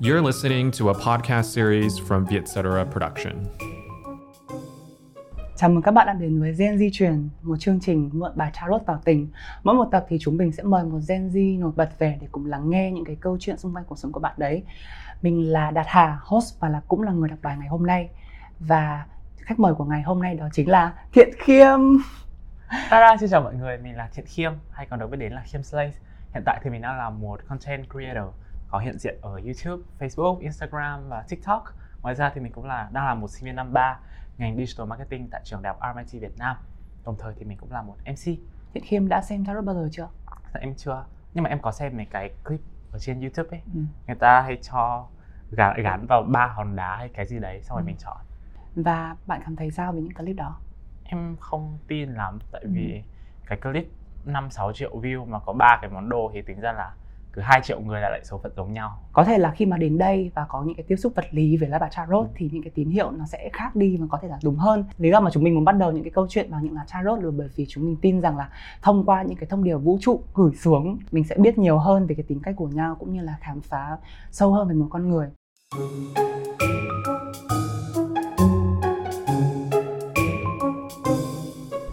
You're listening to a podcast series from Vietcetera Production. Chào mừng các bạn đã đến với Gen Di truyền, một chương trình mượn bài tarot vào tình. Mỗi một tập thì chúng mình sẽ mời một Gen Di nổi bật về để cùng lắng nghe những cái câu chuyện xung quanh cuộc sống của bạn đấy. Mình là Đạt Hà, host và là cũng là người đọc bài ngày hôm nay. Và khách mời của ngày hôm nay đó chính là Thiện Khiêm. Tara, xin chào mọi người, mình là Thiện Khiêm hay còn được biết đến là Khiêm Slay. Hiện tại thì mình đang là một content creator có hiện diện ở YouTube, Facebook, Instagram và TikTok. Ngoài ra thì mình cũng là đang là một sinh viên năm 3 ngành Digital Marketing tại trường đại học RMIT Việt Nam. Đồng thời thì mình cũng là một MC. Thiện Khiêm đã xem tarot bao giờ chưa? Dạ, em chưa, nhưng mà em có xem mấy cái clip ở trên YouTube ấy. Ừ. Người ta hay cho gắn, gắn vào ba hòn đá hay cái gì đấy xong rồi Ừ. mình chọn. Và bạn cảm thấy sao về những clip đó? Em không tin lắm tại Ừ. vì cái clip 5-6 triệu view mà có ba cái món đồ thì tính ra là cứ 2 triệu người là lại số phận giống nhau. Có thể là khi mà đến đây và có những cái tiếp xúc vật lý với lá bài tarot Ừ. thì những cái tín hiệu nó sẽ khác đi và có thể là đúng hơn. Lý do mà chúng mình muốn bắt đầu những cái câu chuyện bằng những lá tarot là bởi vì chúng mình tin rằng là thông qua những cái thông điệp vũ trụ gửi xuống mình sẽ biết nhiều hơn về cái tính cách của nhau cũng như là khám phá sâu hơn về một con người.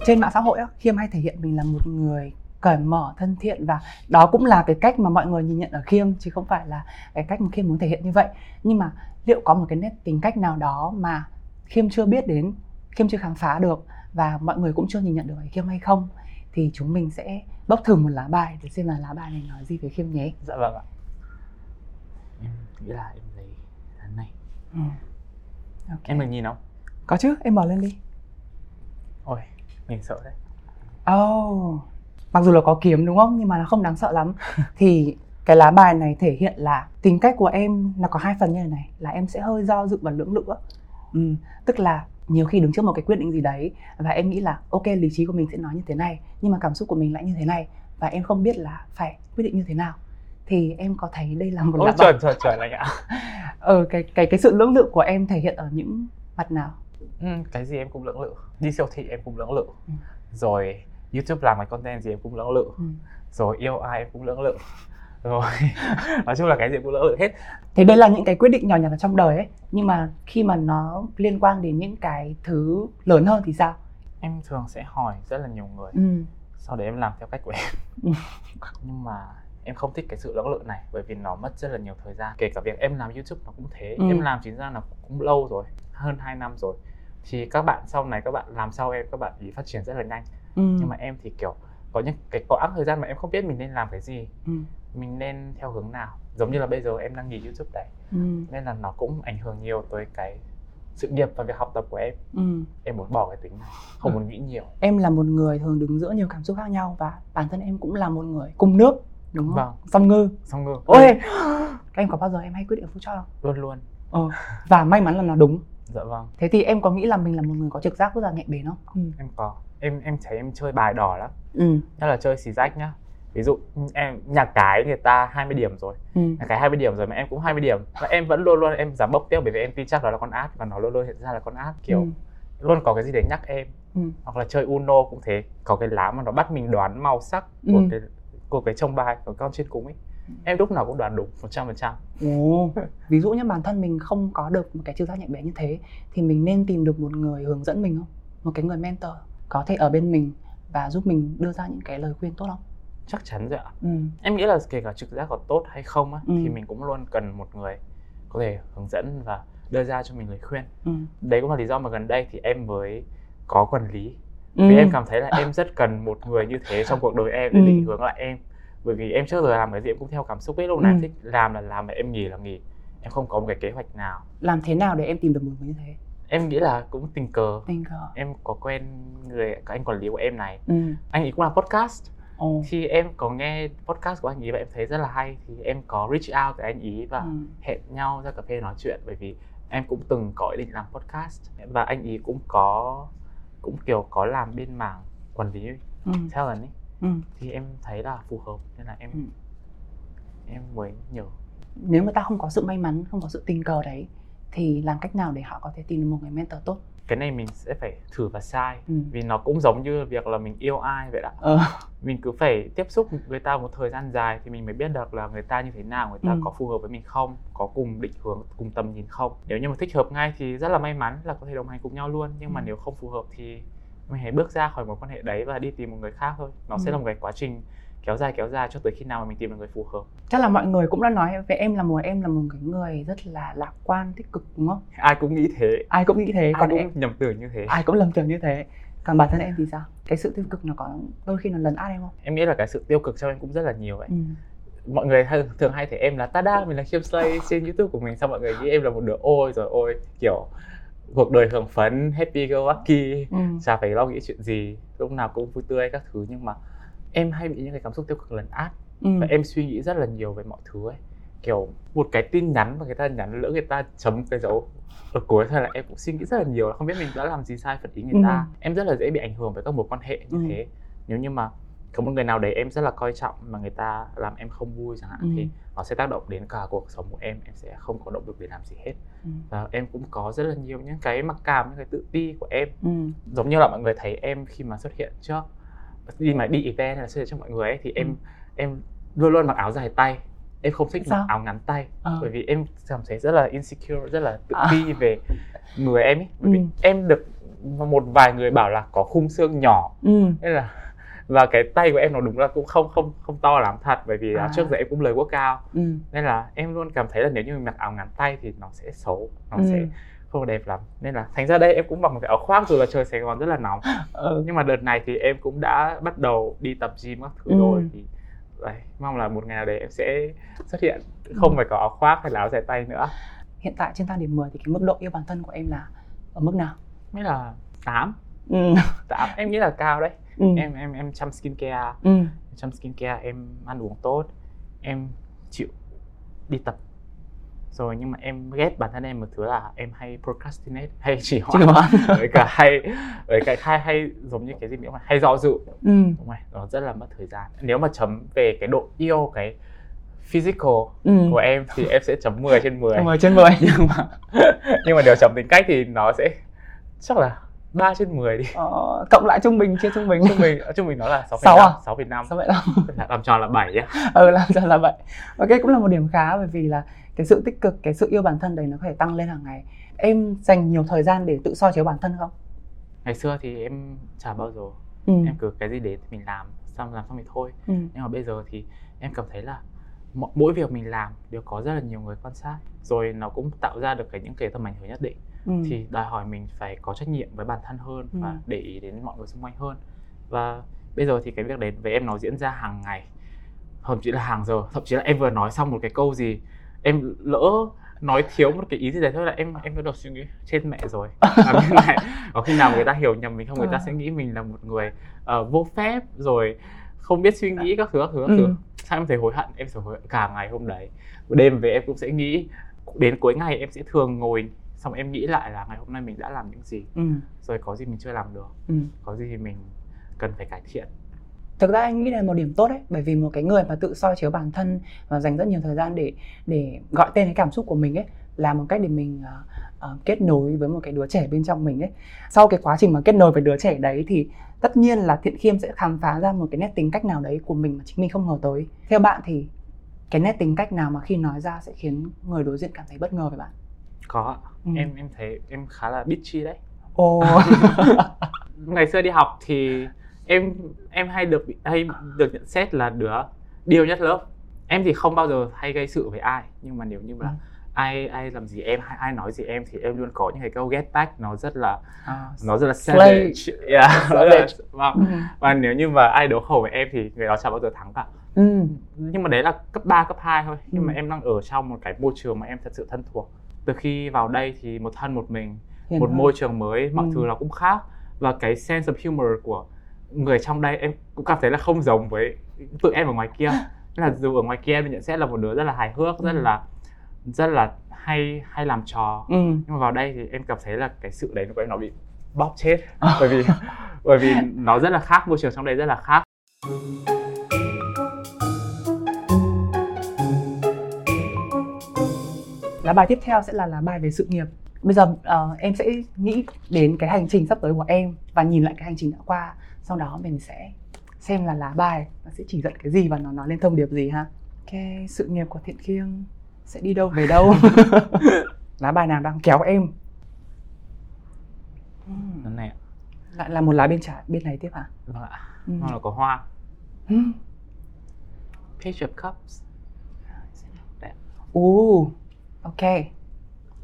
Trên mạng xã hội Khiêm hay thể hiện mình là một người cởi mở, thân thiện và đó cũng là cái cách mà mọi người nhìn nhận ở Khiêm chứ không phải là cái cách mà Khiêm muốn thể hiện như vậy. Nhưng mà liệu có một cái nét tính cách nào đó mà Khiêm chưa biết đến, Khiêm chưa khám phá được và mọi người cũng chưa nhìn nhận được ở Khiêm hay không thì chúng mình sẽ bốc thử một lá bài để xem là lá bài này nói gì về Khiêm nhé. Dạ vâng ạ. Em nghĩ là em lấy lá này. Ừ. Ok. Em được nhìn không? Có chứ, em mở lên đi. Ôi, mình sợ đấy. Oh, mặc dù là có kiếm đúng không nhưng mà nó không đáng sợ lắm thì cái lá bài này thể hiện là tính cách của em nó có hai phần như thế này là em sẽ hơi do dự và lưỡng lự ừ, tức là nhiều khi đứng trước một cái quyết định gì đấy và em nghĩ là ok lý trí của mình sẽ nói như thế này nhưng mà cảm xúc của mình lại như thế này và em không biết là phải quyết định như thế nào thì em có thấy đây là một Ôi lá chuẩn chuẩn chuẩn anh ạ. ờ cái cái cái sự lưỡng lự của em thể hiện ở những mặt nào Ừ, cái gì em cũng lưỡng lự. Đi siêu thị em cũng lưỡng lự. Ừ. Rồi YouTube làm cái content gì em cũng lưỡng lự. ừ. Rồi yêu ai em cũng lưỡng lự. Rồi nói chung là cái gì cũng lưỡng lự hết. Thế đây là những cái quyết định nhỏ nhặt ở trong đời ấy Nhưng mà khi mà nó liên quan đến những cái thứ lớn hơn thì sao? Em thường sẽ hỏi rất là nhiều người. Ừ. Sau đấy em làm theo cách của em. Ừ. Nhưng mà em không thích cái sự lưỡng lự này bởi vì nó mất rất là nhiều thời gian. Kể cả việc em làm YouTube nó cũng thế. Ừ. Em làm chính ra là cũng lâu rồi, hơn 2 năm rồi. Thì các bạn sau này các bạn làm sau em các bạn ý phát triển rất là nhanh. Ừ. nhưng mà em thì kiểu có những cái quãng thời gian mà em không biết mình nên làm cái gì ừ. mình nên theo hướng nào giống như là bây giờ em đang nghỉ youtube đấy Ừ. nên là nó cũng ảnh hưởng nhiều tới cái sự nghiệp và việc học tập của em Ừ. em muốn bỏ cái tính này không Ừ. muốn nghĩ nhiều Em là một người thường đứng giữa nhiều cảm xúc khác nhau Và bản thân em cũng là một người cùng nước Đúng không? Vâng. Song ngư xong ngược Ôi Các em có bao giờ em hay quyết định phút chót không? luôn luôn Ờ. Và may mắn là nó đúng dạ vâng Thế thì em có nghĩ là mình là một người có trực giác rất là nhạy bén không? Ừ. em có em em thấy em chơi bài đỏ lắm Ừ. nhất là chơi xì rách nhá ví dụ em nhà cái người ta 20 điểm rồi Ừ. nhà cái 20 điểm rồi mà em cũng 20 điểm và em vẫn luôn luôn em dám bốc tiêu bởi vì em tin chắc đó là con át và nó luôn luôn hiện ra là con át kiểu Ừ. luôn có cái gì để nhắc em Ừ. hoặc là chơi Uno cũng thế có cái lá mà nó bắt mình đoán màu sắc của Ừ. cái của cái trông bài của con trên cùng ấy em lúc nào cũng đoán đúng 100% Ồ, ví dụ như bản thân mình không có được một cái trực giác nhạy bén như thế thì mình nên tìm được một người hướng dẫn mình không? Một cái người mentor có thể ở bên mình và giúp mình đưa ra những cái lời khuyên tốt không? chắc chắn rồi ạ Ừ. em nghĩ là kể cả trực giác có tốt hay không á Ừ. thì mình cũng luôn cần một người có thể hướng dẫn và đưa ra cho mình lời khuyên Ừ. đấy cũng là lý do mà gần đây thì em mới có quản lý Ừ. vì em cảm thấy là em rất cần một người như thế trong cuộc đời em để Ừ. định hướng lại em bởi vì em trước giờ làm cái gì em cũng theo cảm xúc ấy lúc nào Ừ. em thích làm là làm mà em nghỉ là nghỉ em không có một cái kế hoạch nào Làm thế nào để em tìm được một người như thế? em nghĩ là cũng tình cờ Tình cờ. em có quen người anh quản lý của em này Ừ. anh ấy cũng làm podcast Ồ. thì em có nghe podcast của anh ấy và em thấy rất là hay thì em có reach out tới anh ấy và Ừ. hẹn nhau ra cà phê nói chuyện bởi vì em cũng từng có ý định làm podcast và anh ấy cũng có cũng kiểu có làm bên mảng quản lý Ừ. talent ấy Ừ. thì em thấy là phù hợp nên là em Ừ. em mới nhờ Nếu mà ta không có sự may mắn, không có sự tình cờ đấy thì làm cách nào để họ có thể tìm được một người mentor tốt cái này mình sẽ phải thử và sai ừ. vì nó cũng giống như việc là mình yêu ai vậy đó ờ. mình cứ phải tiếp xúc với ta một thời gian dài thì mình mới biết được là người ta như thế nào người ta Ừ. có phù hợp với mình không có cùng định hướng cùng tầm nhìn không nếu như mà thích hợp ngay thì rất là may mắn là có thể đồng hành cùng nhau luôn nhưng mà Ừ. nếu không phù hợp thì mình hãy bước ra khỏi mối quan hệ đấy và đi tìm một người khác thôi. Nó sẽ Ừ. là một cái quá trình kéo dài kéo dài cho tới khi nào mà mình tìm được người phù hợp. Chắc là mọi người cũng đã nói về em là một em là một cái người rất là lạc quan tích cực đúng không? Ai cũng nghĩ thế. Ai cũng nghĩ thế ai còn cũng em nhầm tưởng như thế. Ai cũng lầm tưởng như thế. Còn bản thân em thì sao? Cái sự tiêu cực nó có đôi khi nó lấn át em không? Em nghĩ là cái sự tiêu cực trong em cũng rất là nhiều ấy. Ừ. mọi người hay, thường hay thấy em là tada mình là khiêm slay trên youtube của mình xong mọi người nghĩ em là một đứa ôi rồi ôi kiểu cuộc đời hưởng phấn happy go lucky Ừ. chả phải lo nghĩ chuyện gì lúc nào cũng vui tươi các thứ nhưng mà em hay bị những cái cảm xúc tiêu cực lấn át Ừ. và em suy nghĩ rất là nhiều về mọi thứ ấy kiểu một cái tin nhắn mà người ta nhắn lỡ người ta chấm cái dấu ở cuối thôi là em cũng suy nghĩ rất là nhiều là không biết mình đã làm gì sai phật ý người ta em rất là dễ bị ảnh hưởng với các mối quan hệ như Ừ. thế nếu như mà có một người nào đấy em rất là coi trọng mà người ta làm em không vui chẳng hạn Ừ. thì nó sẽ tác động đến cả cuộc sống của em em sẽ không có động lực để làm gì hết Ừ. và em cũng có rất là nhiều những cái mặc cảm những cái tự ti của em Ừ. giống như là mọi người thấy em khi mà xuất hiện trước đi mà đi event hay là xuất hiện trước mọi người ấy thì em Ừ. em luôn luôn mặc áo dài tay em không thích Sao? mặc áo ngắn tay Ờ. bởi vì em cảm thấy rất là insecure rất là tự À. ti về người em ấy bởi vì Ừ. em được một vài người bảo là có khung xương nhỏ Ừ. nên là và cái tay của em nó đúng là cũng không không không to lắm thật bởi vì À. à. trước giờ em cũng lời quốc cao Ừ. nên là em luôn cảm thấy là nếu như mình mặc áo ngắn tay thì nó sẽ xấu nó Ừ. sẽ không đẹp lắm nên là thành ra đây em cũng mặc một cái áo khoác dù là trời Sài Gòn rất là nóng Ừ. nhưng mà đợt này thì em cũng đã bắt đầu đi tập gym các thứ Ừ. rồi thì đấy, mong là một ngày nào đấy em sẽ xuất hiện không Ừ. phải có áo khoác hay là áo dài tay nữa hiện tại trên thang điểm 10 thì cái mức độ yêu bản thân của em là ở mức nào mới là 8 ừ. 8 em nghĩ là cao đấy Ừ. em em em chăm skincare Ừ. chăm skincare em ăn uống tốt em chịu đi tập rồi nhưng mà em ghét bản thân em một thứ là em hay procrastinate hay chỉ hoãn với cả hay với cả hay hay giống như cái gì nữa mà hay do dự Ừ. đúng rồi nó rất là mất thời gian nếu mà chấm về cái độ yêu cái physical Ừ. của em thì em sẽ chấm 10 trên 10 10 trên 10 nhưng mà nhưng mà nếu chấm tính cách thì nó sẽ chắc là 3 trên 10 đi. Ờ, cộng lại trung bình chia trung bình. Trung bình trung bình nó là 6,5 Sáu à? 6,5 sao vậy đâu làm tròn là 7 nhá ừ làm sao là vậy ok cũng là một điểm khá bởi vì là cái sự tích cực cái sự yêu bản thân đấy nó có thể tăng lên hàng ngày. Em dành nhiều thời gian để tự soi chiếu bản thân không? Ngày xưa thì em chả bao giờ. Ừ. em cứ cái gì đến thì mình làm xong làm xong thì thôi. Ừ. nhưng mà bây giờ thì em cảm thấy là mỗi việc mình làm đều có rất là nhiều người quan sát. Rồi nó cũng tạo ra được cái những cái tầm ảnh hưởng nhất định Ừ. thì đòi hỏi mình phải có trách nhiệm với bản thân hơn Ừ. và để ý đến mọi người xung quanh hơn và bây giờ thì cái việc đấy với em nó diễn ra hàng ngày thậm chí là hàng giờ thậm chí là em vừa nói xong một cái câu gì em lỡ nói thiếu một cái ý gì đấy thôi là em em bắt đầu suy nghĩ trên mẹ rồi như này có khi nào người ta hiểu nhầm mình không người ta À. sẽ nghĩ mình là một người ờ, vô phép rồi không biết suy nghĩ các thứ các thứ các Ừ. thứ sao em thấy hối hận em sẽ hối hận cả ngày hôm đấy đêm về em cũng sẽ nghĩ đến cuối ngày em sẽ thường ngồi xong em nghĩ lại là ngày hôm nay mình đã làm những gì. Ừ. rồi có gì mình chưa làm được. Ừ. có gì mình cần phải cải thiện. Thực ra anh nghĩ là một điểm tốt đấy bởi vì một cái người mà tự soi chiếu bản thân và dành rất nhiều thời gian để để gọi tên cái cảm xúc của mình ấy là một cách để mình ờ, ờ, kết nối với một cái đứa trẻ bên trong mình ấy. Sau cái quá trình mà kết nối với đứa trẻ đấy thì tất nhiên là thiện khiêm sẽ khám phá ra một cái nét tính cách nào đấy của mình mà chính mình không ngờ tới. Theo bạn thì cái nét tính cách nào mà khi nói ra sẽ khiến người đối diện cảm thấy bất ngờ với bạn có. Ừ. em em thấy em khá là bitchy đấy ồ ngày xưa đi học thì em em hay được hay được nhận xét là đứa điêu nhất lớp em thì không bao giờ hay gây sự với ai nhưng mà nếu như mà Ừ. ai ai làm gì em hay ai nói gì em thì em luôn có những cái câu get back nó rất là à, nó rất là Slay. savage yeah, rất là- vâng. ừ. và nếu như mà ai đấu khẩu với em thì người đó chẳng bao giờ thắng cả Ừ. nhưng mà đấy là cấp 3, cấp 2 thôi nhưng Ừ. mà em đang ở trong một cái môi trường mà em thật sự thân thuộc từ khi vào đây thì một thân một mình Hiền một hơn. môi trường mới mọi Ừ. thứ nó cũng khác và cái sense of humor của người trong đây em cũng cảm thấy là không giống với tụi em ở ngoài kia Nên là dù ở ngoài kia em nhận xét là một đứa rất là hài hước rất Ừ. là rất là hay hay làm trò ừ. nhưng mà vào đây thì em cảm thấy là cái sự đấy của em nó bị bóp chết bởi vì bởi vì nó rất là khác môi trường trong đây rất là khác lá bài tiếp theo sẽ là lá bài về sự nghiệp bây giờ uh, em sẽ nghĩ đến cái hành trình sắp tới của em và nhìn lại cái hành trình đã qua sau đó mình sẽ xem là lá bài nó sẽ chỉ dẫn cái gì và nó nói lên thông điệp gì ha ok sự nghiệp của thiện khiêng sẽ đi đâu về đâu lá bài nào đang kéo em Nó này ạ. lại là một lá bên trái bên này tiếp hả Vâng ạ. ừ. Nó là có hoa. Ừ. Page of Cups. Ồ, ok.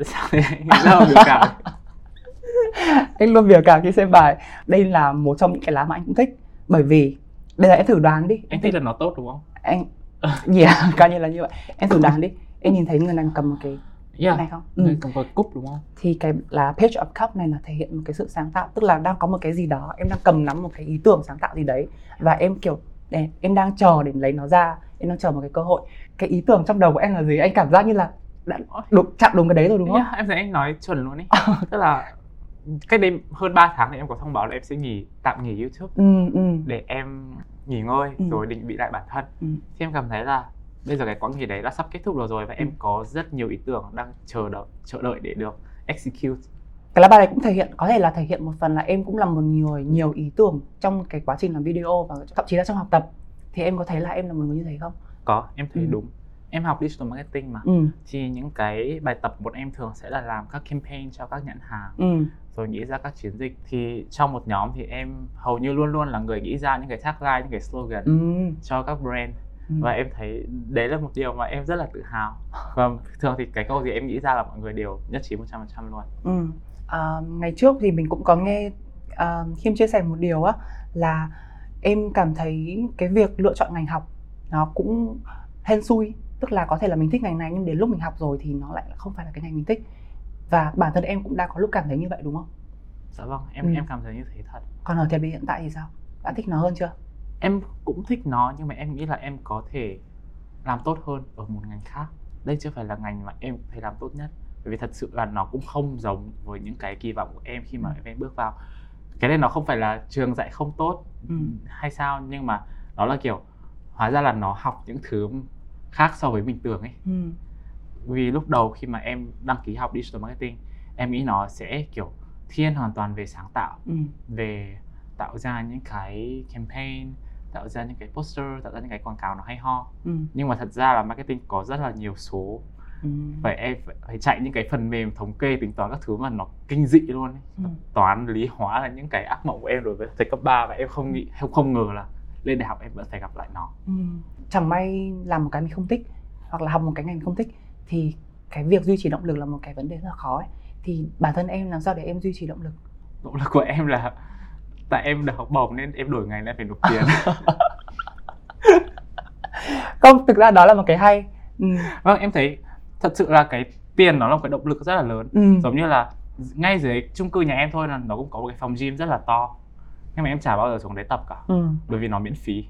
Sao thế? Nghĩ ra biểu cảm. Anh luôn biểu cảm khi xem bài. Đây là một trong những cái lá mà anh cũng thích. Bởi vì, bây giờ em thử đoán đi. Anh thích là nó tốt đúng không? Anh, yeah, coi như là như vậy. Em thử đoán đi. Em nhìn thấy người này cầm một cái Yeah. này không? Ừ. Cầm có cúp đúng không? Thì cái lá Page of Cup này là thể hiện một cái sự sáng tạo. Tức là đang có một cái gì đó. Em đang cầm nắm một cái ý tưởng sáng tạo gì đấy. Và em kiểu, em đang chờ để lấy nó ra. Em đang chờ một cái cơ hội. Cái ý tưởng trong đầu của em là gì? Anh cảm giác như là đã đúng, chạm đúng cái đấy rồi đúng không? Yeah, em thấy anh nói chuẩn luôn ấy. Tức là cách đây hơn 3 tháng thì em có thông báo là em sẽ nghỉ tạm nghỉ YouTube Ừ, ừ. để em nghỉ ngơi Ừ. rồi định vị lại bản thân. Ừ. Thì em cảm thấy là bây giờ cái quãng nghỉ đấy đã sắp kết thúc rồi rồi và em Ừ. có rất nhiều ý tưởng đang chờ đợi chờ đợi để được execute. cái lá bài này cũng thể hiện có thể là thể hiện một phần là em cũng là một người nhiều ý tưởng trong cái quá trình làm video và thậm chí là trong học tập thì em có thấy là em là một người như thế không? Có, em thấy Ừ. đúng. Em học digital marketing mà. Ừ, Thì những cái bài tập bọn em thường sẽ là làm các campaign cho các nhãn hàng ừ, rồi nghĩ ra các chiến dịch. Thì trong một nhóm thì em hầu như luôn luôn là người nghĩ ra những cái tagline, những cái slogan ừ, cho các brand. Ừ. và em thấy đấy là một điều mà em rất là tự hào. Và thường thì cái câu gì em nghĩ ra là mọi người đều nhất trí 100% luôn. Ừ. À, ngày trước thì mình cũng có nghe à, Khiêm chia sẻ một điều á là em cảm thấy cái việc lựa chọn ngành học nó cũng hên xui tức là có thể là mình thích ngành này nhưng đến lúc mình học rồi thì nó lại không phải là cái ngành mình thích và bản thân em cũng đã có lúc cảm thấy như vậy đúng không? dạ vâng em Ừ. em cảm thấy như thế thật Còn ở thời điểm hiện tại thì sao? Đã thích nó hơn chưa? em cũng thích nó nhưng mà em nghĩ là em có thể làm tốt hơn ở một ngành khác đây chưa phải là ngành mà em thấy làm tốt nhất bởi vì thật sự là nó cũng không giống với những cái kỳ vọng của em khi mà Ừ. em bước vào cái này nó không phải là trường dạy không tốt Ừ. hay sao nhưng mà nó là kiểu hóa ra là nó học những thứ khác so với mình tưởng ấy Ừ. vì lúc đầu khi mà em đăng ký học digital marketing em nghĩ nó sẽ kiểu thiên hoàn toàn về sáng tạo Ừ. về tạo ra những cái campaign tạo ra những cái poster tạo ra những cái quảng cáo nó hay ho Ừ. nhưng mà thật ra là marketing có rất là nhiều số Ừ. phải em phải, phải chạy những cái phần mềm thống kê tính toán các thứ mà nó kinh dị luôn ấy. Ừ. toán lý hóa là những cái ác mộng của em đối với thầy cấp 3 và em không nghĩ em không ngờ là lên đại học em vẫn phải gặp lại nó Ừ. Chẳng may làm một cái mình không thích hoặc là học một cái ngành không thích thì cái việc duy trì động lực là một cái vấn đề rất là khó ấy. Thì bản thân em làm sao để em duy trì động lực? động lực của em là tại em được học bổng nên em đổi ngành nên phải nộp tiền Không, thực ra đó là một cái hay. Ừ. vâng em thấy thật sự là cái tiền nó là một cái động lực rất là lớn Ừ. giống như là ngay dưới chung cư nhà em thôi là nó cũng có một cái phòng gym rất là to nhưng mà em chả bao giờ xuống đấy tập cả Ừ. bởi vì nó miễn phí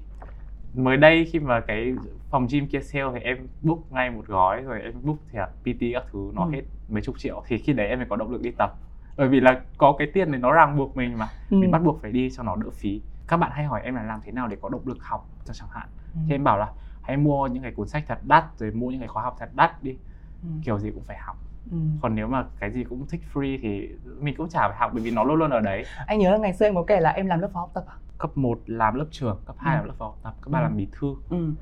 mới đây khi mà cái phòng gym kia sale thì em book ngay một gói rồi em book thì PT các thứ nó Ừ. hết mấy chục triệu thì khi đấy em mới có động lực đi tập bởi vì là có cái tiền này nó ràng buộc mình mà Ừ. mình bắt buộc phải đi cho nó đỡ phí các bạn hay hỏi em là làm thế nào để có động lực học cho chẳng hạn Ừ. thì em bảo là hãy mua những cái cuốn sách thật đắt rồi mua những cái khóa học thật đắt đi Ừ. kiểu gì cũng phải học Ừ. còn nếu mà cái gì cũng thích free thì mình cũng chả phải học bởi vì nó luôn luôn ở đấy Anh nhớ là ngày xưa em có kể là em làm lớp phó học tập à? cấp 1 làm lớp trưởng cấp 2 Ừ. làm lớp phó học tập cấp 3 Ừ. làm bí thư Ừ.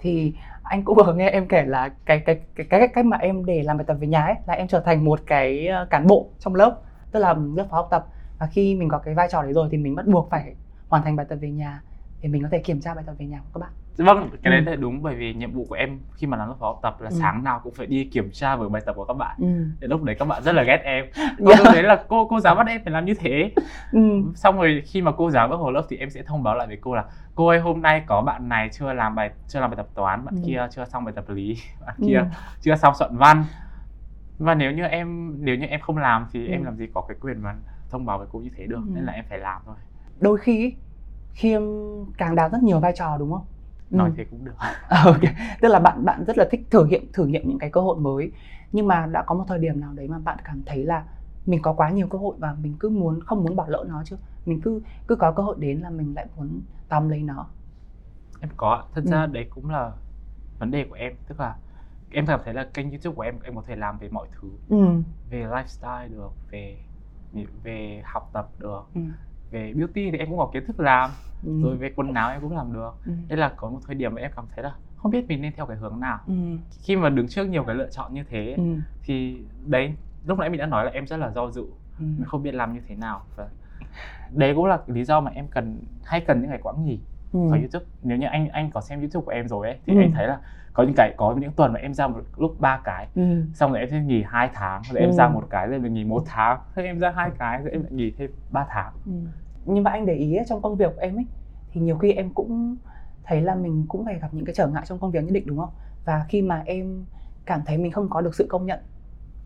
Thì anh cũng vừa nghe em kể là cái cái cái cái cách mà em để làm bài tập về nhà ấy là em trở thành một cái ờ, cán bộ trong lớp, tức là lớp phó học tập và khi mình có cái vai trò đấy rồi thì mình bắt buộc phải hoàn thành bài tập về nhà để mình có thể kiểm tra bài tập về nhà của các bạn. Vâng cái đấy Ừ. là đúng bởi vì nhiệm vụ của em khi mà làm lớp phó học tập là Ừ. sáng nào cũng phải đi kiểm tra với bài tập của các bạn Ừ. Đến lúc đấy các bạn rất là ghét em Yeah. Còn lúc đấy là cô cô giáo bắt em phải làm như thế Ừ. xong rồi khi mà cô giáo bước vào lớp thì em sẽ thông báo lại với cô là cô ơi hôm nay có bạn này chưa làm bài chưa làm bài tập toán bạn Ừ. kia chưa xong bài tập lý bạn Ừ. kia chưa xong soạn văn và nếu như em nếu như em không làm thì em Ừ. làm gì có cái quyền mà thông báo với cô như thế được Ừ. nên là em phải làm thôi Đôi khi ý, Khiêm càng đảm rất nhiều vai trò đúng không? Ừ. nói thế cũng được. Ok. Tức là bạn bạn rất là thích thử nghiệm thử nghiệm những cái cơ hội mới. Nhưng mà đã có một thời điểm nào đấy mà bạn cảm thấy là mình có quá nhiều cơ hội và mình cứ muốn không muốn bỏ lỡ nó chứ mình cứ cứ có cơ hội đến là mình lại muốn tóm lấy nó. Em có thật Ừ. ra đấy cũng là vấn đề của em. Tức là em cảm thấy là kênh youtube của em em có thể làm về mọi thứ. Ừ. Về lifestyle được về về học tập được. Ừ về beauty thì em cũng có kiến thức làm ừ. rồi về quần áo em cũng làm được. Ừ. Nên là có một thời điểm mà em cảm thấy là không biết mình nên theo cái hướng nào. Ừ. Khi mà đứng trước nhiều cái lựa chọn như thế ừ. thì đấy lúc nãy mình đã nói là em rất là do dự ừ. mình không biết làm như thế nào. Và đấy cũng là lý do mà em cần hay cần những cái quãng nghỉ ừ. ở YouTube. Nếu như anh anh có xem YouTube của em rồi ấy thì Ừ. anh thấy là có những cái có những tuần mà em ra một lúc ba cái ừ. xong rồi em sẽ nghỉ hai tháng rồi em Ừ. ra một cái rồi mình nghỉ một tháng rồi em ra hai cái rồi em lại nghỉ thêm 3 tháng. Ừ. nhưng mà anh để ý ấy, trong công việc của em ấy thì nhiều khi em cũng thấy là mình cũng phải gặp những cái trở ngại trong công việc nhất định đúng không? Và khi mà em cảm thấy mình không có được sự công nhận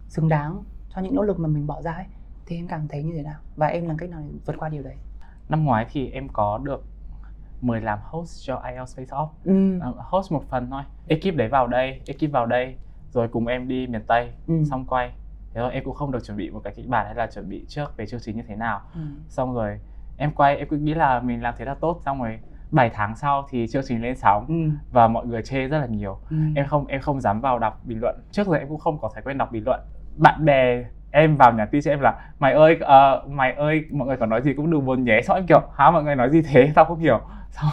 xứng đáng cho những nỗ lực mà mình bỏ ra ấy thì em cảm thấy như thế nào? Và em làm cách nào để vượt qua điều đấy? Năm ngoái thì em có được mời làm host cho IELTS Face Off ừ. Ờ, host một phần thôi. Ekip đấy vào đây ekip vào đây rồi cùng em đi miền Tây Ừ. xong quay. Thế rồi em cũng không được chuẩn bị một cái kịch bản hay là chuẩn bị trước về chương trình như thế nào. Ừ. xong rồi em quay em cứ nghĩ là mình làm thế là tốt. Xong rồi 7 tháng sau thì chương trình lên sóng Ừ. và mọi người chê rất là nhiều. Ừ. em không em không dám vào đọc bình luận. Trước giờ em cũng không có thói quen đọc bình luận. Bạn bè em vào nhắn tin cho em là mày ơi ờ, mày ơi mọi người có nói gì cũng đừng buồn nhé. Xong em kiểu hả mọi người nói gì thế? Tao không hiểu. Xong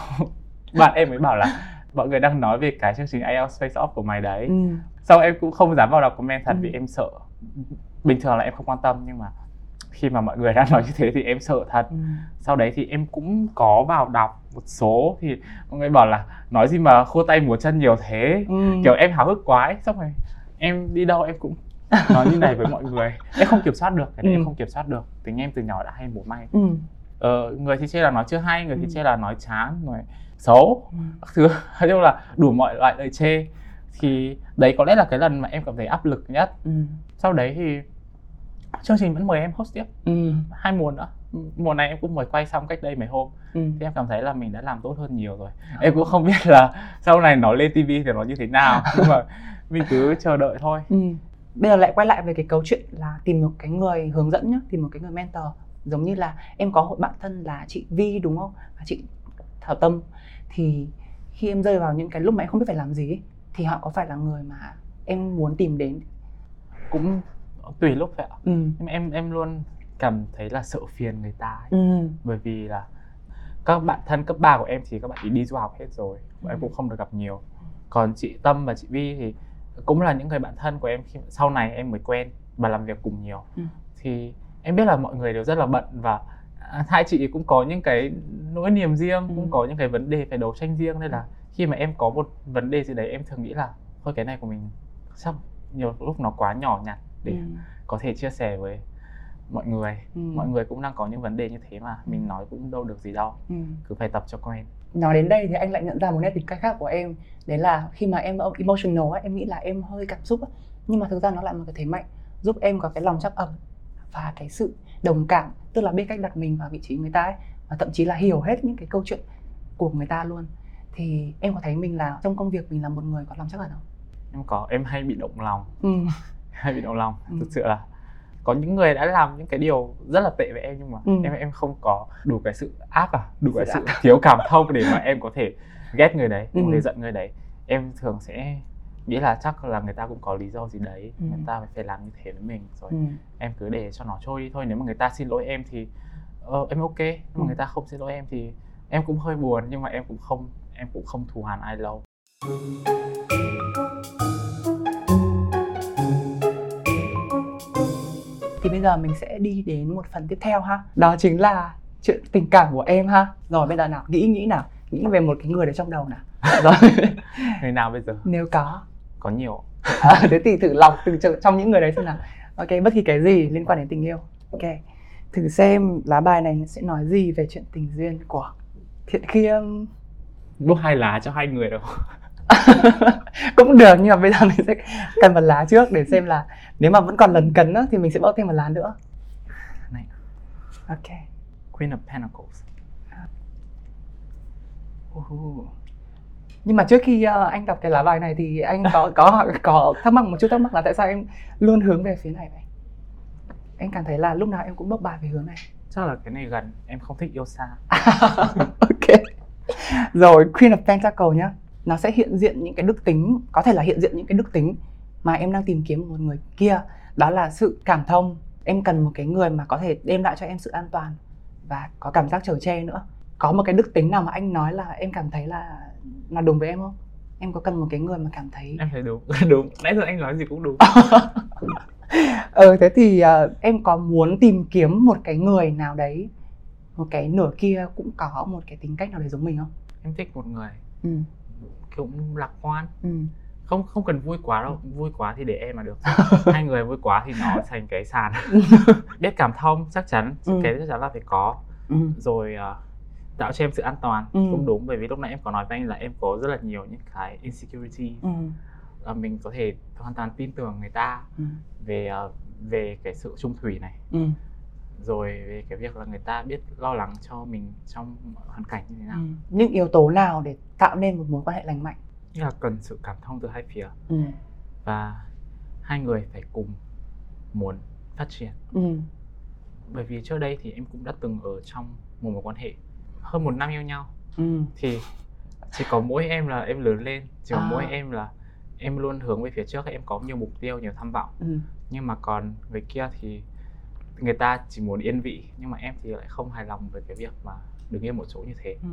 bạn em mới bảo là mọi người đang nói về cái chương trình IELTS Face Off của mày đấy. Ừ. xong em cũng không dám vào đọc comment thật Ừ. vì em sợ. Bình thường là em không quan tâm nhưng mà khi mà mọi người đã nói như thế thì em sợ thật Ừ. sau đấy thì em cũng có vào đọc một số thì mọi người bảo là nói gì mà khua tay múa chân nhiều thế Ừ. kiểu em háo hức quá ấy. xong rồi em đi đâu em cũng nói như này với mọi người em không kiểm soát được cái này Ừ. em không kiểm soát được tính em từ nhỏ đã hay múa may Ừ. ờ, người thì chê là nói chưa hay người thì Ừ. chê là nói chán người xấu Ừ. thứ nói chung là đủ mọi loại lời chê thì đấy có lẽ là cái lần mà em cảm thấy áp lực nhất Ừ. sau đấy thì chương trình vẫn mời em host tiếp Ừ. hai mùa nữa mùa này em cũng mới quay xong cách đây mấy hôm Ừ. thì em cảm thấy là mình đã làm tốt hơn nhiều rồi em cũng không biết là sau này nó lên tivi thì nó như thế nào nhưng mà mình cứ chờ đợi thôi Ừ. Bây giờ lại quay lại về cái câu chuyện là tìm một cái người hướng dẫn nhá, tìm một cái người mentor. Giống như là em có một bạn thân là chị Vi đúng không? Và chị Thảo Tâm thì khi em rơi vào những cái lúc mà em không biết phải làm gì ấy, thì họ có phải là người mà em muốn tìm đến. cũng tùy lúc vậy ạ Ừ. nhưng mà em em luôn cảm thấy là sợ phiền người ta ấy. Ừ. bởi vì là các bạn thân cấp 3 của em thì các bạn ấy đi du học hết rồi bọn em cũng không được gặp nhiều còn chị Tâm và chị Vi thì cũng là những người bạn thân của em khi sau này em mới quen và làm việc cùng nhiều Ừ. thì em biết là mọi người đều rất là bận và à, hai chị cũng có những cái nỗi niềm riêng Ừ. cũng có những cái vấn đề phải đấu tranh riêng nên là khi mà em có một vấn đề gì đấy em thường nghĩ là thôi cái này của mình chắc nhiều lúc nó quá nhỏ nhặt để Ừ. có thể chia sẻ với mọi người Ừ. mọi người cũng đang có những vấn đề như thế mà mình nói cũng đâu được gì đâu Ừ. cứ phải tập cho quen nói đến đây thì anh lại nhận ra một nét tính cách khác của em đấy là khi mà em emotional ấy, em nghĩ là em hơi cảm xúc ấy. nhưng mà thực ra nó lại một cái thế mạnh giúp em có cái lòng chắc ẩn và cái sự đồng cảm tức là biết cách đặt mình vào vị trí người ta ấy và thậm chí là hiểu hết những cái câu chuyện của người ta luôn thì em có thấy mình là trong công việc mình là một người có lòng chắc ẩn không em có em hay bị động lòng ừ. hay bị động lòng Ừ. thực sự là có những người đã làm những cái điều rất là tệ với em nhưng mà Ừ. em em không có đủ cái sự ác à đủ cái Sự thiếu cảm thông để mà em có thể ghét người đấy Ừ. có thể giận người đấy em thường sẽ nghĩ là chắc là người ta cũng có lý do gì đấy Ừ. người ta phải phải làm như thế với mình rồi Ừ. em cứ để cho nó trôi đi thôi nếu mà người ta xin lỗi em thì ờ, em ok nhưng mà Ừ. người ta không xin lỗi em thì em cũng hơi buồn nhưng mà em cũng không em cũng không thù hằn ai lâu bây giờ mình sẽ đi đến một phần tiếp theo ha. Đó chính là chuyện tình cảm của em ha. Rồi bây giờ nào nghĩ nghĩ nào nghĩ về một cái người đấy trong đầu nào. Rồi. Người nào bây giờ? Nếu có. Có nhiều. À, thế thì thử lọc từ trong- những người đấy xem nào. Ok bất kỳ cái gì liên quan đến tình yêu. Ok thử xem lá bài này sẽ nói gì về chuyện tình duyên của thiện khiêm. Bốc hai lá cho hai người đâu cũng được nhưng mà bây giờ mình sẽ cần một lá trước để xem là nếu mà vẫn còn lần cần á, thì mình sẽ bốc thêm một lá nữa. Này. Ok. Queen of Pentacles. Nhưng mà trước khi ờ, anh đọc cái lá bài này thì anh có có có thắc mắc một chút thắc mắc là tại sao em luôn hướng về phía này vậy? Anh cảm thấy là lúc nào em cũng bốc bài về hướng này. Chắc là cái này gần em không thích yêu xa ok. Rồi Queen of Pentacle nhá nó sẽ hiện diện những cái đức tính có thể là hiện diện những cái đức tính mà em đang tìm kiếm một người kia. Đó là sự cảm thông. Em cần một cái người mà có thể đem lại cho em sự an toàn và có cảm giác chở che nữa. Có một cái đức tính nào mà anh nói là em cảm thấy là là đúng với em không? Em có cần một cái người mà cảm thấy em thấy đúng đúng. Nãy giờ anh nói gì cũng đúng. Ờ thế thì uh, em có muốn tìm kiếm một cái người nào đấy một cái nửa kia cũng có một cái tính cách nào đấy giống mình không? Em thích một người. Ừ cũng lạc quan. Ừ. Không không cần vui quá đâu vui quá thì để em mà được. Hai người vui quá thì nó thành cái sàn. Biết cảm thông chắc chắn Ừ. cái chắc chắn là phải có. Ừ. Rồi ờ, tạo cho em sự an toàn Ừ. cũng đúng bởi vì lúc nãy em có nói với anh là em có rất là nhiều những cái insecurity. Ừ. Là mình có thể hoàn toàn tin tưởng người ta ừ. về ờ, về cái sự trung thủy này. Ừ rồi về cái việc là người ta biết lo lắng cho mình trong hoàn cảnh như thế nào. Ừ. những yếu tố nào để tạo nên một mối quan hệ lành mạnh? Như là cần sự cảm thông từ hai phía. Ừ. Và hai người phải cùng muốn phát triển. Ừ. Bởi vì trước đây thì em cũng đã từng ở trong một mối quan hệ hơn một năm yêu nhau. Ừ. Thì chỉ có mỗi em là em lớn lên chỉ có À. mỗi em là em luôn hướng về phía trước em có nhiều mục tiêu nhiều tham vọng. Ừ. Nhưng mà còn người kia thì người ta chỉ muốn yên vị nhưng mà em thì lại không hài lòng với cái việc mà đứng yên một chỗ như thế. Ừ.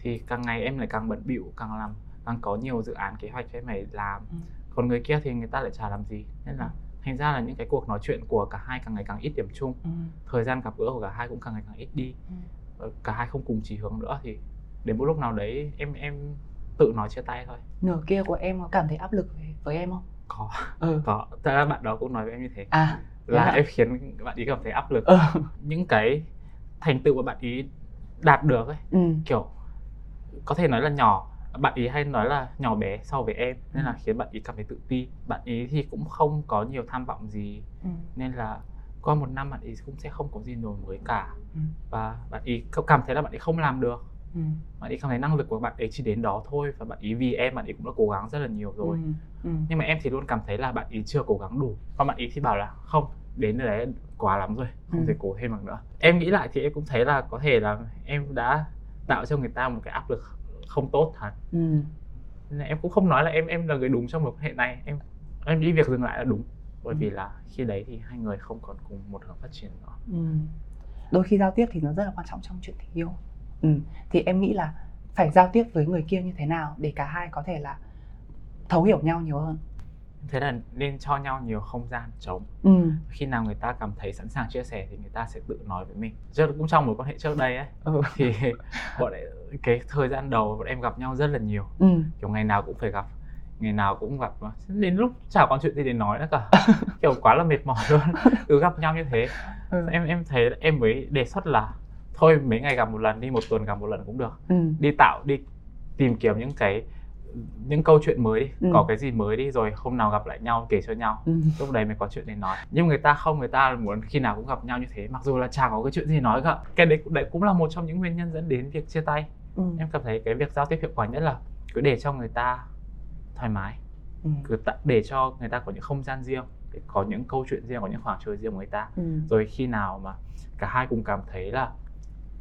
Thì càng ngày em lại càng bận bịu càng làm càng có nhiều dự án kế hoạch cho em phải làm. Ừ. còn người kia thì người ta lại chả làm gì. Nên là thành ra là những cái cuộc nói chuyện của cả hai càng ngày càng ít điểm chung. Ừ. Thời gian gặp gỡ của cả hai cũng càng ngày càng ít đi. Ừ. Ờ, cả hai không cùng chỉ hướng nữa thì đến một lúc nào đấy em em tự nói chia tay thôi. Nửa kia của em có cảm thấy áp lực với, với em không? Có. Ừ. Có. Thật ra bạn đó cũng nói với em như thế. À là thế hả? em khiến bạn ý cảm thấy áp lực. Ừ những cái thành tựu mà bạn ý đạt được ấy ừ. kiểu có thể nói là nhỏ bạn ý hay nói là nhỏ bé so với em nên là Ừ. khiến bạn ý cảm thấy tự ti. Bạn ý thì cũng không có nhiều tham vọng gì ừ. nên là qua một năm bạn ý cũng sẽ không có gì nổi mới cả. Ừ. Và bạn ý cảm thấy là bạn ý không làm được ừ. Bạn ấy cảm thấy năng lực của bạn ấy chỉ đến đó thôi và bạn ấy vì em bạn ấy cũng đã cố gắng rất là nhiều rồi. Ừ ừ. Nhưng mà em thì luôn cảm thấy là bạn ấy chưa cố gắng đủ. Và bạn ấy thì bảo là không đến đấy quá lắm rồi không Ừ. thể cố thêm được nữa. Em nghĩ lại thì em cũng thấy là có thể là em đã tạo cho người ta một cái áp lực không tốt thật. Ừ. Nên em cũng không nói là em em là người đúng trong mối quan hệ này. Em em nghĩ việc dừng lại là đúng. Bởi Ừ. vì là khi đấy thì hai người không còn cùng một hướng phát triển nữa. Ừ. đôi khi giao tiếp thì nó rất là quan trọng trong chuyện tình yêu ừ. thì em nghĩ là phải giao tiếp với người kia như thế nào để cả hai có thể là thấu hiểu nhau nhiều hơn thế là nên cho nhau nhiều không gian trống ừ. khi nào người ta cảm thấy sẵn sàng chia sẻ thì người ta sẽ tự nói với mình trước cũng trong mối quan hệ trước đây ấy Ừ. thì bọn ấy, cái thời gian đầu bọn em gặp nhau rất là nhiều Ừ. kiểu ngày nào cũng phải gặp ngày nào cũng gặp đến lúc chả còn chuyện gì để nói nữa cả kiểu quá là mệt mỏi luôn cứ gặp nhau như thế Ừ. em em thấy em mới đề xuất là thôi mấy ngày gặp một lần đi một tuần gặp một lần cũng được Ừ. đi tạo đi tìm kiếm những cái những câu chuyện mới đi Ừ. có cái gì mới đi rồi hôm nào gặp lại nhau kể cho nhau Ừ. lúc đấy mới có chuyện để nói nhưng người ta không người ta muốn khi nào cũng gặp nhau như thế mặc dù là chả có cái chuyện gì nói cả cái đấy, đấy cũng là một trong những nguyên nhân dẫn đến việc chia tay Ừ. em cảm thấy cái việc giao tiếp hiệu quả nhất là cứ để cho người ta thoải mái Ừ. cứ tạ- để cho người ta có những không gian riêng để có những câu chuyện riêng có những khoảng trời riêng của người ta Ừ. rồi khi nào mà cả hai cùng cảm thấy là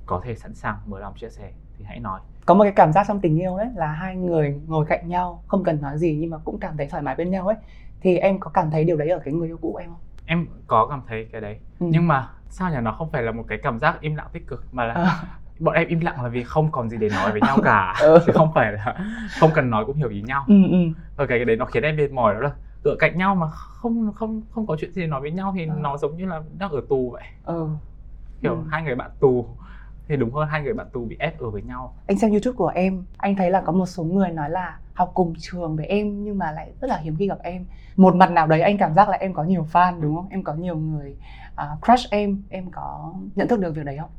có thể sẵn sàng mở lòng chia sẻ thì hãy nói có một cái cảm giác trong tình yêu ấy là hai người ngồi cạnh nhau không cần nói gì nhưng mà cũng cảm thấy thoải mái bên nhau ấy thì em có cảm thấy điều đấy ở cái người yêu cũ em không em có cảm thấy cái đấy ừ. nhưng mà sao nhỉ nó không phải là một cái cảm giác im lặng tích cực mà là À. bọn em im lặng là vì không còn gì để nói với nhau cả Ừ. chứ không phải là không cần nói cũng hiểu ý nhau ừ. Ừ. rồi cái đấy nó khiến em mệt mỏi đó là tựa cạnh nhau mà không không không có chuyện gì để nói với nhau thì Ừ. nó giống như là đang ở tù vậy Ừ. kiểu Ừ. hai người bạn tù thì đúng hơn hai người bạn tù bị ép ở với nhau. Anh xem youtube của em anh thấy là có một số người nói là học cùng trường với em nhưng mà lại rất là hiếm khi gặp em. Một mặt nào đấy anh cảm giác là em có nhiều fan đúng không? Em có nhiều người à, crush em. Em có nhận thức được việc đấy không?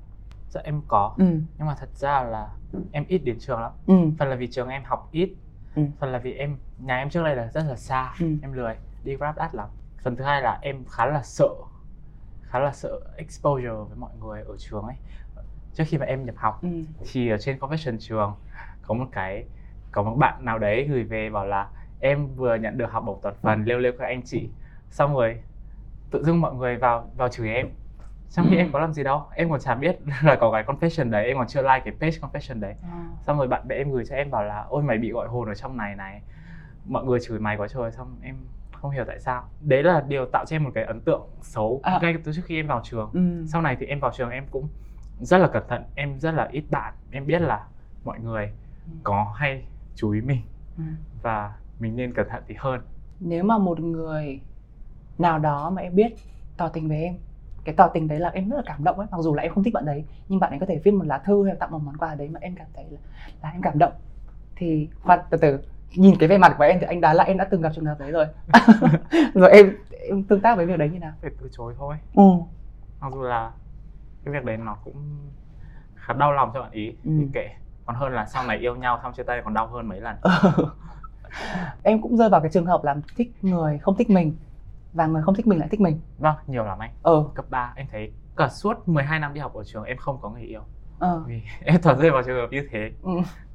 Dạ em có. Ừ. Nhưng mà thật ra là em ít đến trường lắm. Ừ. Phần là vì trường em học ít. Ừ. phần là vì em nhà em trước đây là rất là xa. Ừ. em lười đi grab đắt lắm. Phần thứ hai là em khá là sợ khá là sợ exposure với mọi người ở trường ấy trước khi mà em nhập học ừ thì ở trên confession trường có một cái có một bạn nào đấy gửi về bảo là em vừa nhận được học bổng toàn phần lêu lêu các anh chị xong rồi tự dưng mọi người vào vào chửi em trong khi Ừ. em có làm gì đâu em còn chả biết là có cái confession đấy em còn chưa like cái page confession đấy Ờ. xong rồi bạn bè em gửi cho em bảo là ôi mày bị gọi hồn ở trong này này mọi người chửi mày quá trời xong em không hiểu tại sao đấy là điều tạo cho em một cái ấn tượng xấu À. ngay từ trước khi em vào trường Ừ. sau này thì em vào trường em cũng rất là cẩn thận em rất là ít bạn em biết là mọi người Ừ. có hay chú ý mình Ừ. và mình nên cẩn thận thì hơn nếu mà một người nào đó mà em biết tỏ tình với em cái tỏ tình đấy là em rất là cảm động ấy mặc dù là em không thích bạn đấy nhưng bạn ấy có thể viết một lá thư hay tặng một món quà đấy mà em cảm thấy là, là em cảm động thì khoan từ từ nhìn cái vẻ mặt của em thì anh đoán là em đã từng gặp trường hợp đấy rồi rồi em em tương tác với việc đấy như nào phải từ chối thôi ừ. mặc dù là cái việc đấy nó cũng khá đau lòng cho bạn ý Ừ. thì kệ còn hơn là sau này yêu nhau xong chia tay còn đau hơn mấy lần em cũng rơi vào cái trường hợp là thích người không thích mình và người không thích mình lại thích mình vâng nhiều lắm anh ờ cấp 3 em thấy cả suốt 12 năm đi học ở trường em không có người yêu ờ vì em toàn rơi vào trường hợp như thế ừ.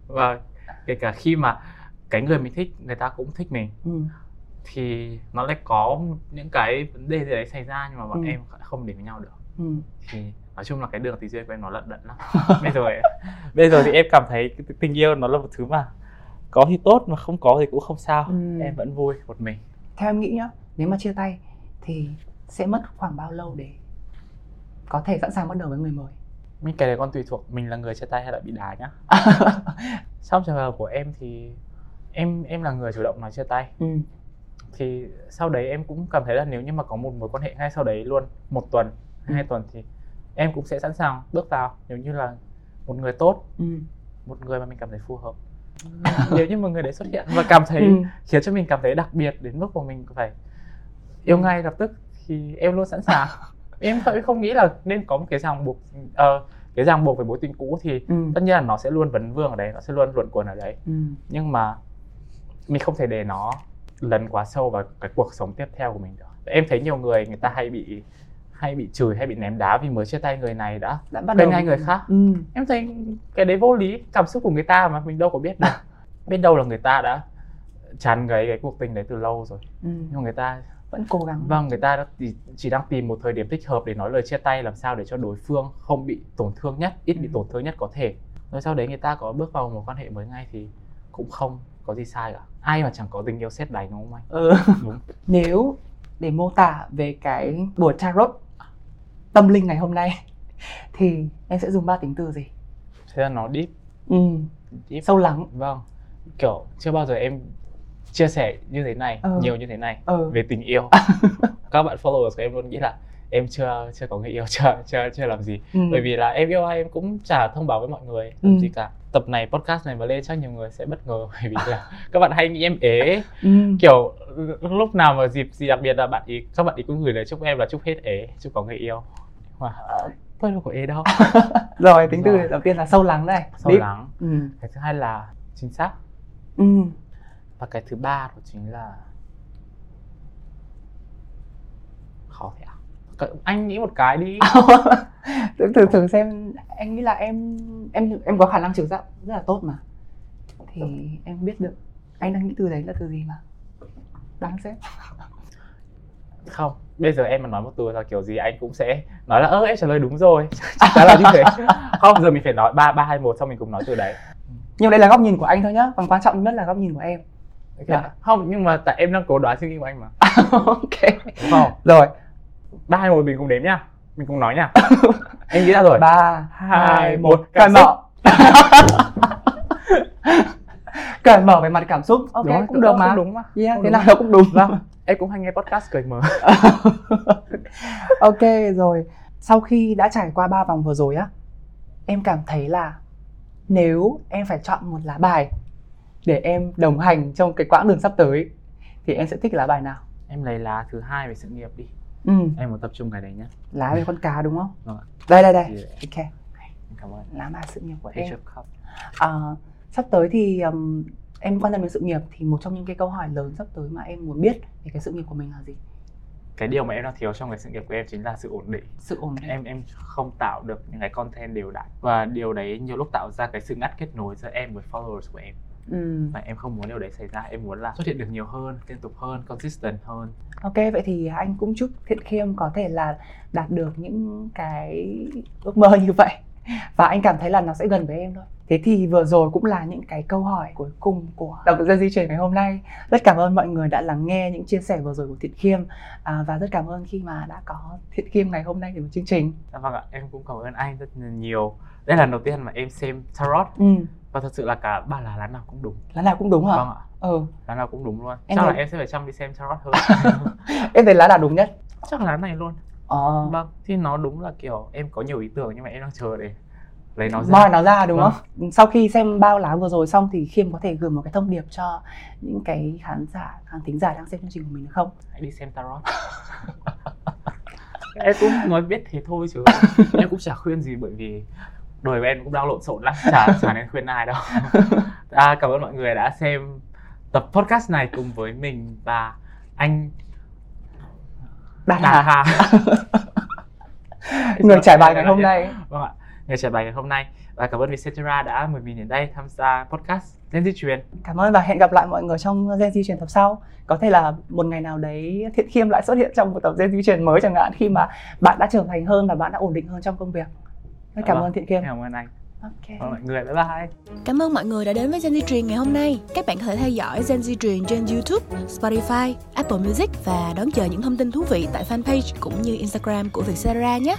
và kể cả khi mà cái người mình thích người ta cũng thích mình Ừ. thì nó lại có những cái vấn đề gì đấy xảy ra nhưng mà bọn Ừ. em không đến với nhau được Ừ. thì nói chung là cái đường tình duyên của em nó lận đận lắm bây giờ bây giờ thì em cảm thấy tình yêu nó là một thứ mà có thì tốt mà không có thì cũng không sao Ừ. em vẫn vui một mình theo em nghĩ nhá nếu mà chia tay thì sẽ mất khoảng bao lâu để có thể sẵn sàng bắt đầu với người mới mình cái đấy còn tùy thuộc mình là người chia tay hay là bị đá nhá trong trường hợp của em thì em em là người chủ động nói chia tay ừ. thì sau đấy em cũng cảm thấy là nếu như mà có một mối quan hệ ngay sau đấy luôn một tuần Ừ. hai tuần thì em cũng sẽ sẵn sàng bước vào nếu như là một người tốt Ừ. một người mà mình cảm thấy phù hợp nếu như một người đấy xuất hiện và cảm thấy Ừ. khiến cho mình cảm thấy đặc biệt đến mức mà mình phải yêu ngay lập tức thì em luôn sẵn sàng em không, nghĩ là nên có một cái ràng buộc ờ, cái ràng buộc về mối tình cũ thì Ừ. tất nhiên là nó sẽ luôn vấn vương ở đấy nó sẽ luôn luẩn quẩn ở đấy Ừ. nhưng mà mình không thể để nó lấn quá sâu vào cái cuộc sống tiếp theo của mình được em thấy nhiều người người ta hay bị hay bị chửi hay bị ném đá vì mới chia tay người này đã. Đã bắt bên đầu. ngay người khác. Ừ. em thấy cái đấy vô lý cảm xúc của người ta mà mình đâu có biết được biết đâu là người ta đã chán gấy cái cuộc tình đấy từ lâu rồi. Ừ. nhưng mà người ta vẫn cố gắng. Vâng người ta chỉ, chỉ đang tìm một thời điểm thích hợp để nói lời chia tay làm sao để cho đối phương không bị tổn thương nhất ít bị Ừ. tổn thương nhất có thể. Rồi sau đấy người ta có bước vào một quan hệ mới ngay thì cũng không có gì sai cả. Ai mà chẳng có tình yêu xét đánh đúng không anh? Ừ. đúng. Nếu để mô tả về cái buổi tarot tâm linh ngày hôm nay thì em sẽ dùng ba tính từ gì thế là nó deep ừ. deep sâu lắng vâng kiểu chưa bao giờ em chia sẻ như thế này Ừ. nhiều như thế này ừ. về tình yêu các bạn followers của em luôn nghĩ là em chưa chưa có người yêu chưa chưa chưa làm gì Ừ. bởi vì là em yêu ai em cũng chả thông báo với mọi người Ừ. làm gì cả tập này podcast này mà lên chắc nhiều người sẽ bất ngờ bởi vì là các bạn hay nghĩ em ế Ừ. kiểu lúc nào mà dịp gì đặc biệt là bạn ý các bạn ý cũng gửi lời chúc em là chúc hết ế chúc có người yêu mà tôi đâu có ế đâu rồi tính từ đầu tiên là sâu lắng này sâu Deep. lắng ừ. cái thứ hai là chính xác Ừ. và cái thứ ba đó chính là khó thế Cậu- anh nghĩ một cái đi. Thử thử xem anh nghĩ là em em em có khả năng trừ giác rất là tốt mà. Thì em biết được. Anh đang nghĩ từ đấy là từ gì mà? Đáng xem. Không bây giờ em mà nói một từ là kiểu gì anh cũng sẽ nói là ơ em trả lời đúng rồi. Chắn là như thế. Không giờ mình phải nói ba ba hai một xong mình cùng nói từ đấy. Nhưng đây là góc nhìn của anh thôi nhá. Còn quan trọng nhất là góc nhìn của em. Dạ. không nhưng mà tại em đang cố đoán suy nghĩ của anh mà. Ok. Đúng không? Rồi ba hai một mình cùng đếm nhá mình cùng nói nhá em nghĩ ra rồi. Ba Hai, một, cởi mở. cởi mở về mặt cảm xúc. Ok Đúng. cũng được mà. cũng đúng mà. Yeah, Cũng thế nào cũng đúng. Vâng em cũng hay nghe podcast cười mở ok rồi. Sau khi đã trải qua ba vòng vừa rồi á em cảm thấy là nếu em phải chọn một lá bài để em đồng hành trong cái quãng đường sắp tới thì em sẽ thích lá bài nào? Em lấy lá thứ hai về sự nghiệp đi ừ, em muốn tập trung cái đấy nhá. Lá về con cá đúng không? Vâng ạ. đây đây đây. Thì- ok cảm ơn. Lá bài sự nghiệp của Page em. à, sắp tới thì um, em quan tâm đến sự nghiệp thì một trong những cái câu hỏi lớn sắp tới mà em muốn biết về cái sự nghiệp của mình là gì? Cái điều mà em đang thiếu trong cái sự nghiệp của em chính là sự ổn định. Sự ổn định. Em em không tạo được những cái content đều đặn. Và điều đấy nhiều lúc tạo ra cái sự ngắt kết nối giữa em với followers của em ừ. và em không muốn điều đấy xảy ra em muốn là xuất hiện được nhiều hơn liên tục hơn consistent hơn ok vậy thì anh cũng chúc thiện khiêm có thể là đạt được những cái ước mơ như vậy và anh cảm thấy là nó sẽ gần với em thôi. Thế thì vừa rồi cũng là những cái câu hỏi cuối cùng của đọc dân di chuyển ngày hôm nay. Rất cảm ơn mọi người đã lắng nghe những chia sẻ vừa rồi của thiện khiêm. À, và rất cảm ơn khi mà đã có thiện khiêm ngày hôm nay để một chương trình. Dạ vâng ạ em cũng cảm ơn anh rất nhiều. Đây là lần đầu tiên mà em xem tarot. Ừ. và thật sự là cả ba là lá nào cũng đúng. Lá nào cũng đúng hả? Vâng ạ. Ừ. Lá nào cũng đúng luôn. Em chắc thấy- là em sẽ phải chăm đi xem tarot hơn. Em thấy lá nào đúng nhất? Chắc là lá này luôn ờ. Vâng thì nó đúng là kiểu em có nhiều ý tưởng nhưng mà em đang chờ để lấy nó ra. Moi nó ra đúng Vâng. không sau khi xem bao lá vừa rồi xong thì khiêm có thể gửi một cái thông điệp cho những cái khán giả khán thính giả đang xem chương trình của mình được không? Hãy đi xem tarot. Em cũng nói biết thế thôi chứ. Em cũng chả khuyên gì bởi vì đời của em cũng đang lộn xộn lắm chả chả nên khuyên ai đâu. À, cảm ơn mọi người đã xem tập podcast này cùng với mình và anh Đạt hà. Người trải bài ngày hôm nay. Vâng ạ người trải bài ngày hôm nay. Và cảm ơn Vietcetera đã mời mình đến đây tham gia podcast lên di truyền. Cảm ơn và hẹn gặp lại mọi người trong Gen Di truyền tập sau. Có thể là một ngày nào đấy thiện khiêm lại xuất hiện trong một tập Gen Di truyền mới chẳng hạn khi mà bạn đã trưởng thành hơn và bạn đã ổn định hơn trong công việc. Rất cảm Dạ ơn thiện khiêm. vâng. cảm ơn anh ok Vâng, mọi người bye bye Cảm ơn mọi người đã đến với Gen Z Truyền ngày hôm nay. Các bạn có thể theo dõi Gen Z Truyền trên YouTube, Spotify, Apple Music và đón chờ những thông tin thú vị tại fanpage cũng như Instagram của Vietcetera nhé.